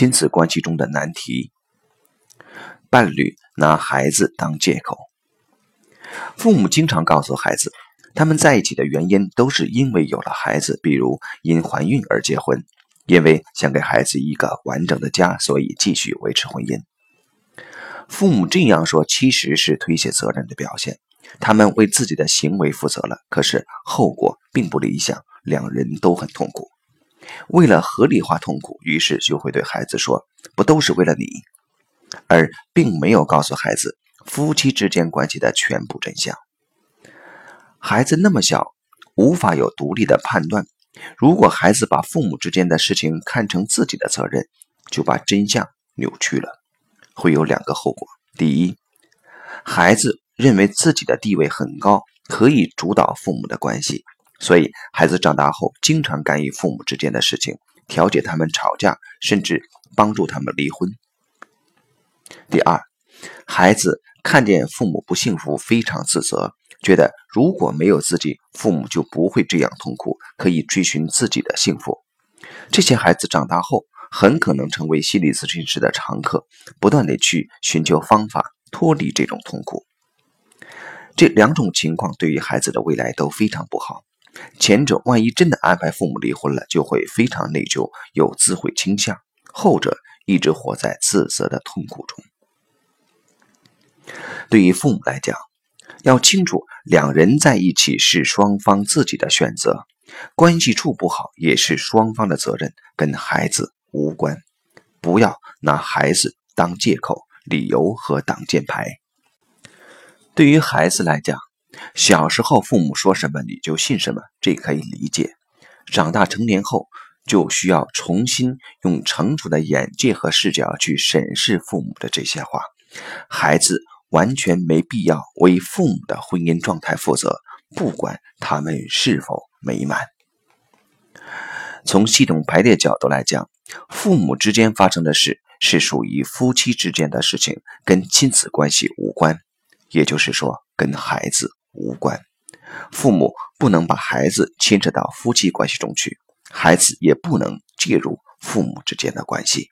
亲子关系中的难题。伴侣拿孩子当借口，父母经常告诉孩子，他们在一起的原因都是因为有了孩子，比如因怀孕而结婚，因为想给孩子一个完整的家，所以继续维持婚姻。父母这样说其实是推卸责任的表现，他们为自己的行为负责了，可是后果并不理想，两人都很痛苦。为了合理化痛苦，于是就会对孩子说：“不都是为了你。”而并没有告诉孩子夫妻之间关系的全部真相。孩子那么小，无法有独立的判断。如果孩子把父母之间的事情看成自己的责任，就把真相扭曲了，会有两个后果：第一，孩子认为自己的地位很高，可以主导父母的关系，所以孩子长大后经常干预父母之间的事情，调解他们吵架，甚至帮助他们离婚。第二，孩子看见父母不幸福，非常自责，觉得如果没有自己，父母就不会这样痛苦，可以追寻自己的幸福。这些孩子长大后，很可能成为心理咨询师的常客，不断的去寻求方法脱离这种痛苦。这两种情况对于孩子的未来都非常不好。前者万一真的安排父母离婚了，就会非常内疚，有自毁倾向；后者。一直活在自责的痛苦中。对于父母来讲，要清楚，两人在一起是双方自己的选择，关系处不好也是双方的责任，跟孩子无关。不要拿孩子当借口、理由和挡箭牌。对于孩子来讲，小时候父母说什么你就信什么，这可以理解。长大成年后，就需要重新用成熟的眼界和视角去审视父母的这些话。孩子完全没必要为父母的婚姻状态负责，不管他们是否美满。从系统排列角度来讲，父母之间发生的事是属于夫妻之间的事情，跟亲子关系无关，也就是说，跟孩子无关。父母不能把孩子牵扯到夫妻关系中去。孩子也不能介入父母之间的关系。